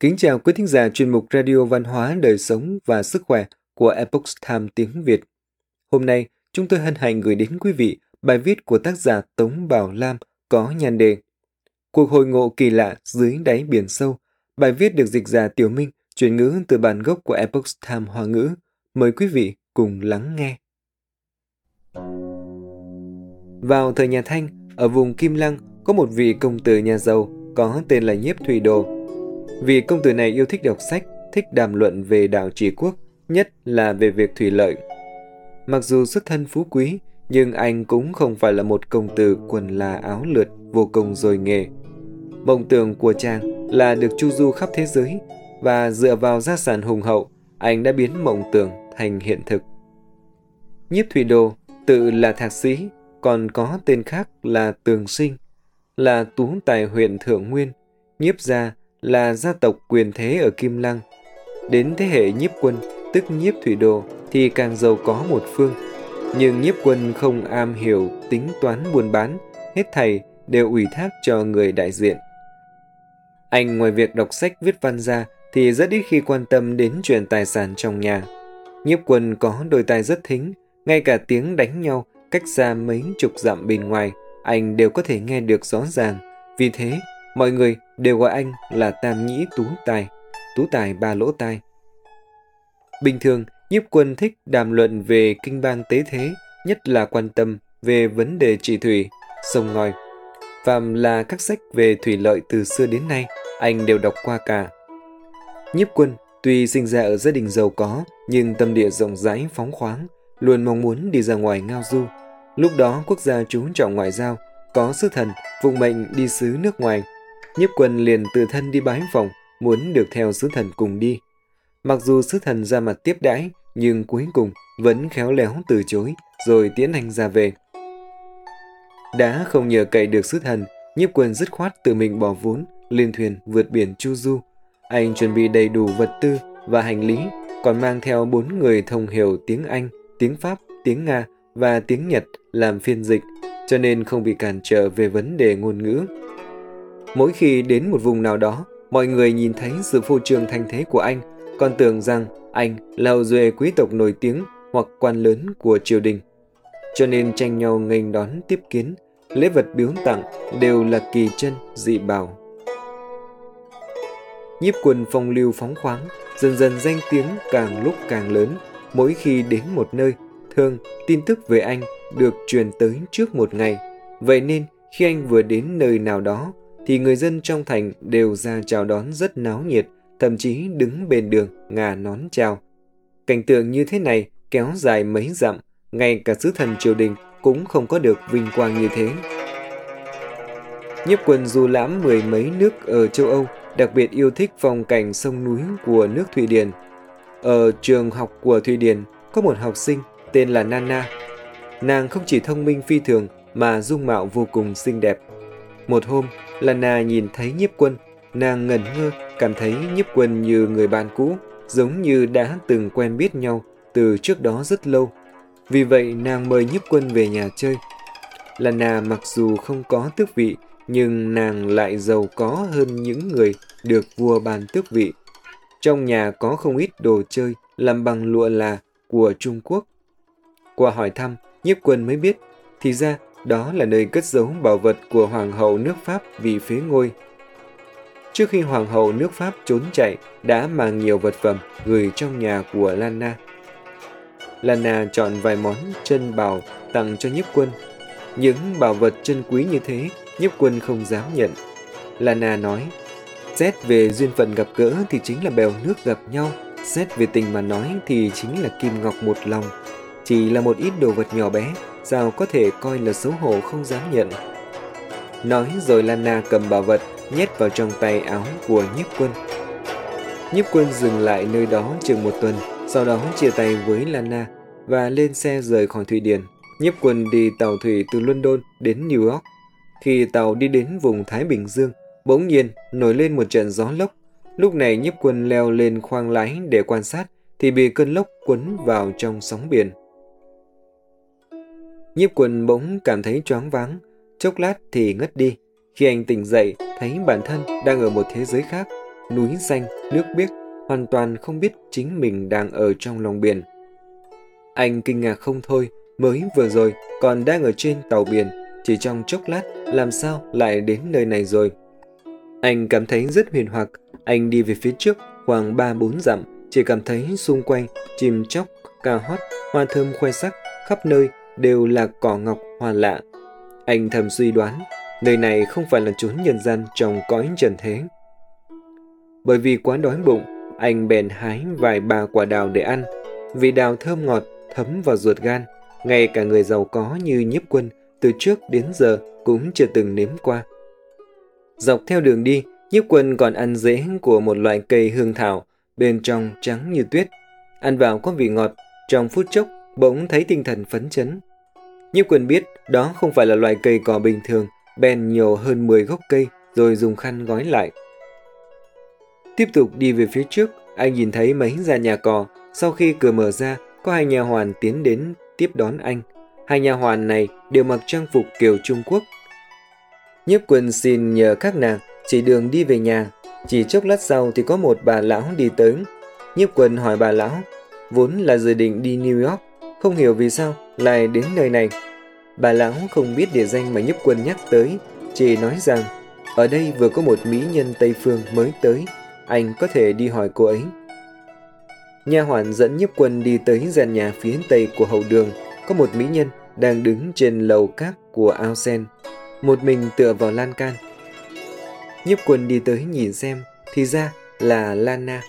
Kính chào quý thính giả chuyên mục Radio Văn hóa, Đời sống và Sức khỏe của Epoch Time tiếng Việt. Hôm nay, chúng tôi hân hạnh gửi đến quý vị bài viết của tác giả Tống Bảo Lam có nhan đề Cuộc hội ngộ kỳ lạ dưới đáy biển sâu. Bài viết được dịch giả Tiểu Minh chuyển ngữ từ bản gốc của Epoch Time Hoa ngữ. Mời quý vị cùng lắng nghe. Vào thời nhà Thanh, ở vùng Kim Lăng có một vị công tử nhà giàu có tên là Nhiếp Thủy Đồ vì công tử này yêu thích đọc sách, thích đàm luận về đảo trị quốc, nhất là về việc thủy lợi. Mặc dù xuất thân phú quý, nhưng anh cũng không phải là một công tử quần là áo lượt vô cùng rồi nghề. Mộng tưởng của chàng là được chu du khắp thế giới và dựa vào gia sản hùng hậu, anh đã biến mộng tưởng thành hiện thực. Nhiếp Thủy Đồ tự là thạc sĩ, còn có tên khác là Tường Sinh, là tú tài huyện Thượng Nguyên, nhiếp gia là gia tộc quyền thế ở Kim Lăng. Đến thế hệ nhiếp quân, tức nhiếp thủy đồ, thì càng giàu có một phương. Nhưng nhiếp quân không am hiểu tính toán buôn bán, hết thầy đều ủy thác cho người đại diện. Anh ngoài việc đọc sách viết văn ra thì rất ít khi quan tâm đến chuyện tài sản trong nhà. Nhiếp quân có đôi tai rất thính, ngay cả tiếng đánh nhau cách xa mấy chục dặm bên ngoài, anh đều có thể nghe được rõ ràng. Vì thế, Mọi người đều gọi anh là Tam Nhĩ Tú Tài, Tú Tài ba lỗ tai. Bình thường, nhiếp quân thích đàm luận về kinh bang tế thế, nhất là quan tâm về vấn đề trị thủy, sông ngòi. Phàm là các sách về thủy lợi từ xưa đến nay, anh đều đọc qua cả. Nhiếp quân tuy sinh ra ở gia đình giàu có, nhưng tâm địa rộng rãi phóng khoáng, luôn mong muốn đi ra ngoài ngao du. Lúc đó quốc gia chú trọng ngoại giao, có sứ thần, phụng mệnh đi xứ nước ngoài, nhiếp quân liền tự thân đi bái phòng, muốn được theo sứ thần cùng đi. Mặc dù sứ thần ra mặt tiếp đãi, nhưng cuối cùng vẫn khéo léo từ chối, rồi tiễn anh ra về. Đã không nhờ cậy được sứ thần, nhiếp quân dứt khoát tự mình bỏ vốn, lên thuyền vượt biển Chu Du. Anh chuẩn bị đầy đủ vật tư và hành lý, còn mang theo bốn người thông hiểu tiếng Anh, tiếng Pháp, tiếng Nga và tiếng Nhật làm phiên dịch, cho nên không bị cản trở về vấn đề ngôn ngữ. Mỗi khi đến một vùng nào đó, mọi người nhìn thấy sự phô trương thanh thế của anh, còn tưởng rằng anh là hậu duệ quý tộc nổi tiếng hoặc quan lớn của triều đình. Cho nên tranh nhau nghênh đón tiếp kiến, lễ vật biếu tặng đều là kỳ chân dị bảo. Nhiếp quân phong lưu phóng khoáng, dần dần danh tiếng càng lúc càng lớn, mỗi khi đến một nơi, thường tin tức về anh được truyền tới trước một ngày. Vậy nên khi anh vừa đến nơi nào đó, thì người dân trong thành đều ra chào đón rất náo nhiệt, thậm chí đứng bên đường ngà nón chào. Cảnh tượng như thế này kéo dài mấy dặm, ngay cả sứ thần triều đình cũng không có được vinh quang như thế. Nhiếp quân du lãm mười mấy nước ở châu Âu, đặc biệt yêu thích phong cảnh sông núi của nước Thụy Điển. Ở trường học của Thụy Điển có một học sinh tên là Nana. Nàng không chỉ thông minh phi thường mà dung mạo vô cùng xinh đẹp. Một hôm, Lana nhìn thấy nhiếp quân, nàng ngẩn ngơ, cảm thấy nhiếp quân như người bạn cũ, giống như đã từng quen biết nhau từ trước đó rất lâu. Vì vậy nàng mời nhiếp quân về nhà chơi. Lana mặc dù không có tước vị, nhưng nàng lại giàu có hơn những người được vua ban tước vị. Trong nhà có không ít đồ chơi làm bằng lụa là của Trung Quốc. Qua hỏi thăm, nhiếp quân mới biết, thì ra đó là nơi cất giấu bảo vật của Hoàng hậu nước Pháp vì phế ngôi. Trước khi Hoàng hậu nước Pháp trốn chạy, đã mang nhiều vật phẩm gửi trong nhà của Lana. Lana chọn vài món chân bảo tặng cho nhiếp quân. Những bảo vật chân quý như thế, nhiếp quân không dám nhận. Lana nói, xét về duyên phận gặp gỡ thì chính là bèo nước gặp nhau, xét về tình mà nói thì chính là kim ngọc một lòng. Chỉ là một ít đồ vật nhỏ bé, sao có thể coi là xấu hổ không dám nhận. Nói rồi Lana cầm bảo vật nhét vào trong tay áo của nhiếp quân. Nhiếp quân dừng lại nơi đó chừng một tuần, sau đó chia tay với Lana và lên xe rời khỏi Thụy Điển. Nhiếp quân đi tàu thủy từ London đến New York. Khi tàu đi đến vùng Thái Bình Dương, bỗng nhiên nổi lên một trận gió lốc. Lúc này nhiếp quân leo lên khoang lái để quan sát thì bị cơn lốc cuốn vào trong sóng biển. Nhiếp Quần bỗng cảm thấy choáng váng, chốc lát thì ngất đi. Khi anh tỉnh dậy, thấy bản thân đang ở một thế giới khác. núi xanh, nước biếc, hoàn toàn không biết chính mình đang ở trong lòng biển. Anh kinh ngạc không thôi, mới vừa rồi còn đang ở trên tàu biển, chỉ trong chốc lát làm sao lại đến nơi này rồi. Anh cảm thấy rất huyền hoặc, anh đi về phía trước khoảng 3-4 dặm, chỉ cảm thấy xung quanh chim chóc, cà hót, hoa thơm khoe sắc, khắp nơi đều là cỏ ngọc hoa lạ. Anh thầm suy đoán, nơi này không phải là chốn nhân gian trong cõi trần thế. Bởi vì quá đói bụng, anh bèn hái vài ba quả đào để ăn. Vị đào thơm ngọt, thấm vào ruột gan. Ngay cả người giàu có như nhiếp quân, từ trước đến giờ cũng chưa từng nếm qua. Dọc theo đường đi, nhiếp quân còn ăn rễ của một loại cây hương thảo, bên trong trắng như tuyết. Ăn vào có vị ngọt, trong phút chốc bỗng thấy tinh thần phấn chấn. Nhiếp quân biết đó không phải là loại cây cỏ bình thường, bèn nhiều hơn 10 gốc cây rồi dùng khăn gói lại. Tiếp tục đi về phía trước, anh nhìn thấy mấy gia nhà cò. Sau khi cửa mở ra, có hai nhà hoàn tiến đến tiếp đón anh. Hai nhà hoàn này đều mặc trang phục kiểu Trung Quốc. Nhiếp quân xin nhờ các nàng chỉ đường đi về nhà. Chỉ chốc lát sau thì có một bà lão đi tới. Nhiếp quân hỏi bà lão, vốn là dự định đi New York, không hiểu vì sao lại đến nơi này. Bà lão không biết địa danh mà nhấp quân nhắc tới, chỉ nói rằng ở đây vừa có một mỹ nhân Tây Phương mới tới, anh có thể đi hỏi cô ấy. Nha hoàn dẫn nhấp quân đi tới gian nhà phía tây của hậu đường, có một mỹ nhân đang đứng trên lầu cát của ao sen, một mình tựa vào lan can. Nhiếp quân đi tới nhìn xem, thì ra là Lana.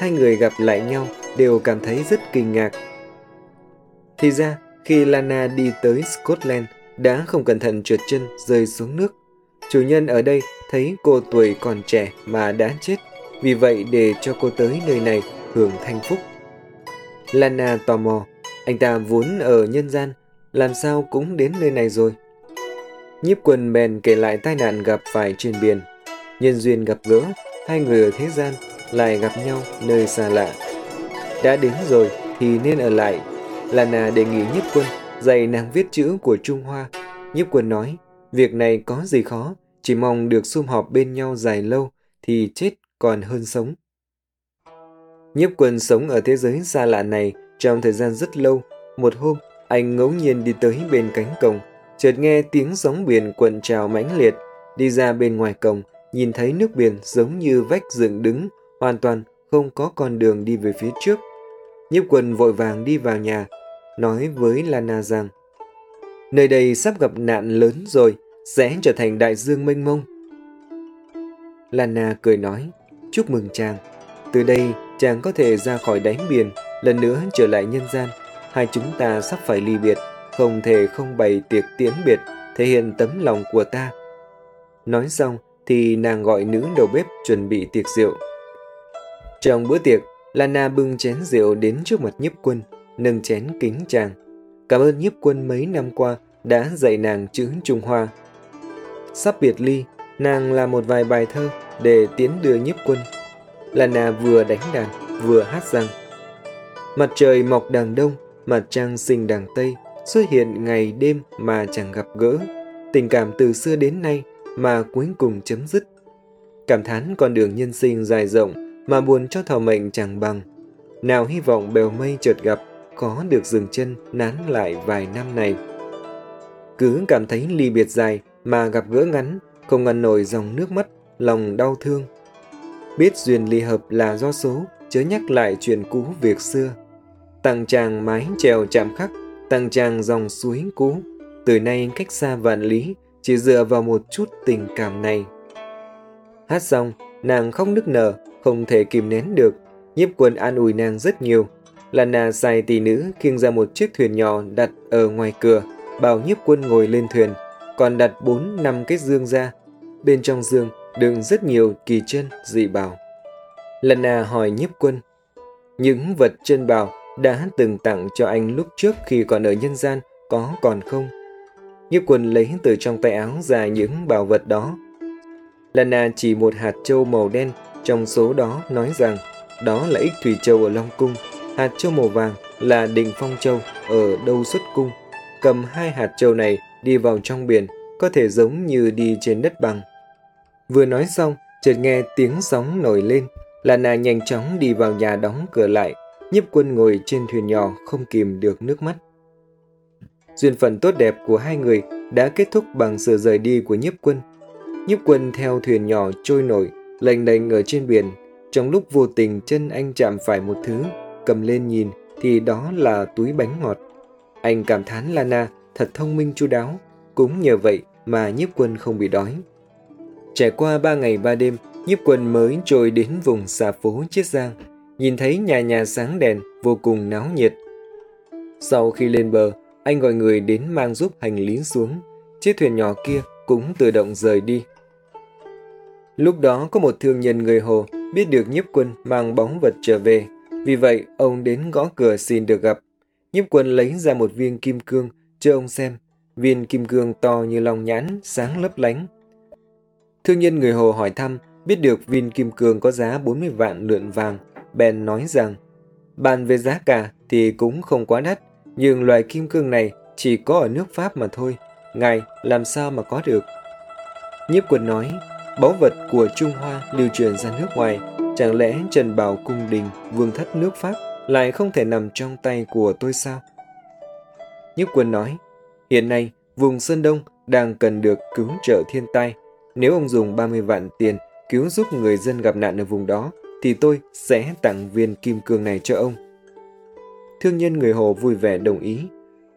Hai người gặp lại nhau đều cảm thấy rất kinh ngạc. Thì ra, khi Lana đi tới Scotland, đã không cẩn thận trượt chân rơi xuống nước. Chủ nhân ở đây thấy cô tuổi còn trẻ mà đã chết, vì vậy để cho cô tới nơi này hưởng thanh phúc. Lana tò mò, anh ta vốn ở nhân gian, làm sao cũng đến nơi này rồi. Nhiếp quần bèn kể lại tai nạn gặp phải trên biển. Nhân duyên gặp gỡ, hai người ở thế gian lại gặp nhau nơi xa lạ. Đã đến rồi thì nên ở lại. Lana đề nghị nhiếp quân dạy nàng viết chữ của Trung Hoa. Nhiếp quân nói, việc này có gì khó, chỉ mong được sum họp bên nhau dài lâu thì chết còn hơn sống. Nhiếp quân sống ở thế giới xa lạ này trong thời gian rất lâu. Một hôm, anh ngẫu nhiên đi tới bên cánh cổng, chợt nghe tiếng sóng biển cuộn trào mãnh liệt. Đi ra bên ngoài cổng, nhìn thấy nước biển giống như vách dựng đứng, hoàn toàn không có con đường đi về phía trước. Nhiếp quân vội vàng đi vào nhà, nói với Lana rằng Nơi đây sắp gặp nạn lớn rồi, sẽ trở thành đại dương mênh mông. Lana cười nói, chúc mừng chàng. Từ đây, chàng có thể ra khỏi đáy biển, lần nữa trở lại nhân gian. Hai chúng ta sắp phải ly biệt, không thể không bày tiệc tiễn biệt, thể hiện tấm lòng của ta. Nói xong, thì nàng gọi nữ đầu bếp chuẩn bị tiệc rượu. Trong bữa tiệc, Lana bưng chén rượu đến trước mặt nhiếp quân, nâng chén kính chàng. Cảm ơn nhiếp quân mấy năm qua đã dạy nàng chữ Trung Hoa. Sắp biệt ly, nàng làm một vài bài thơ để tiến đưa nhiếp quân. Là nà vừa đánh đàn, vừa hát rằng Mặt trời mọc đằng đông, mặt trăng sinh đằng tây, xuất hiện ngày đêm mà chẳng gặp gỡ. Tình cảm từ xưa đến nay mà cuối cùng chấm dứt. Cảm thán con đường nhân sinh dài rộng mà buồn cho thọ mệnh chẳng bằng. Nào hy vọng bèo mây chợt gặp, có được dừng chân nán lại vài năm này. Cứ cảm thấy ly biệt dài mà gặp gỡ ngắn, không ngăn nổi dòng nước mắt, lòng đau thương. Biết duyên ly hợp là do số, chớ nhắc lại chuyện cũ việc xưa. Tặng chàng mái trèo chạm khắc, tặng chàng dòng suối cũ. Từ nay cách xa vạn lý, chỉ dựa vào một chút tình cảm này. Hát xong, nàng khóc nức nở, không thể kìm nén được. Nhiếp quân an ủi nàng rất nhiều. Lana sai tỷ nữ khiêng ra một chiếc thuyền nhỏ đặt ở ngoài cửa, bảo nhiếp quân ngồi lên thuyền, còn đặt bốn năm cái dương ra. Bên trong dương đựng rất nhiều kỳ chân dị bảo. Lana hỏi nhiếp quân, những vật chân bảo đã từng tặng cho anh lúc trước khi còn ở nhân gian có còn không? Nhiếp quân lấy từ trong tay áo ra những bảo vật đó. Lana chỉ một hạt châu màu đen trong số đó nói rằng đó là ích thủy châu ở Long Cung, hạt châu màu vàng là đình phong châu ở đâu xuất cung. Cầm hai hạt châu này đi vào trong biển có thể giống như đi trên đất bằng. Vừa nói xong Chợt nghe tiếng sóng nổi lên, là nà nhanh chóng đi vào nhà đóng cửa lại, nhiếp quân ngồi trên thuyền nhỏ không kìm được nước mắt. Duyên phận tốt đẹp của hai người đã kết thúc bằng sự rời đi của nhiếp quân. Nhiếp quân theo thuyền nhỏ trôi nổi, lênh đênh ở trên biển. Trong lúc vô tình chân anh chạm phải một thứ, cầm lên nhìn thì đó là túi bánh ngọt. Anh cảm thán Lana thật thông minh chu đáo, cũng nhờ vậy mà nhiếp quân không bị đói. Trải qua ba ngày ba đêm, nhiếp quân mới trôi đến vùng xà phố Chiết Giang, nhìn thấy nhà nhà sáng đèn vô cùng náo nhiệt. Sau khi lên bờ, anh gọi người đến mang giúp hành lý xuống, chiếc thuyền nhỏ kia cũng tự động rời đi. Lúc đó có một thương nhân người Hồ biết được nhiếp quân mang bóng vật trở về, vì vậy ông đến gõ cửa xin được gặp. Nhiếp quân lấy ra một viên kim cương cho ông xem, viên kim cương to như lòng nhãn, sáng lấp lánh. Thương nhân người Hồ hỏi thăm, biết được viên kim cương có giá 40 vạn lượn vàng, bèn nói rằng, bàn về giá cả thì cũng không quá đắt, nhưng loại kim cương này chỉ có ở nước Pháp mà thôi, ngài làm sao mà có được. Nhiếp quân nói, báu vật của Trung Hoa lưu truyền ra nước ngoài, chẳng lẽ Trần Bảo Cung Đình, vương thất nước Pháp lại không thể nằm trong tay của tôi sao? Nhất quân nói, hiện nay vùng Sơn Đông đang cần được cứu trợ thiên tai. Nếu ông dùng 30 vạn tiền cứu giúp người dân gặp nạn ở vùng đó, thì tôi sẽ tặng viên kim cương này cho ông. Thương nhân người Hồ vui vẻ đồng ý.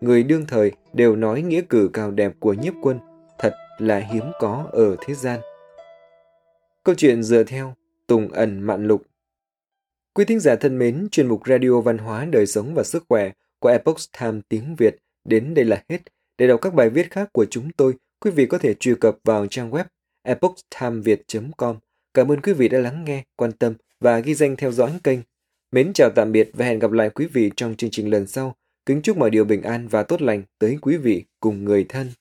Người đương thời đều nói nghĩa cử cao đẹp của nhiếp quân, thật là hiếm có ở thế gian. Câu chuyện dựa theo Tùng ẩn mạn lục Quý thính giả thân mến, chuyên mục Radio Văn hóa, Đời sống và Sức khỏe của Epoch Time tiếng Việt đến đây là hết. Để đọc các bài viết khác của chúng tôi, quý vị có thể truy cập vào trang web epochtimeviet.com. Cảm ơn quý vị đã lắng nghe, quan tâm và ghi danh theo dõi kênh. Mến chào tạm biệt và hẹn gặp lại quý vị trong chương trình lần sau. Kính chúc mọi điều bình an và tốt lành tới quý vị cùng người thân.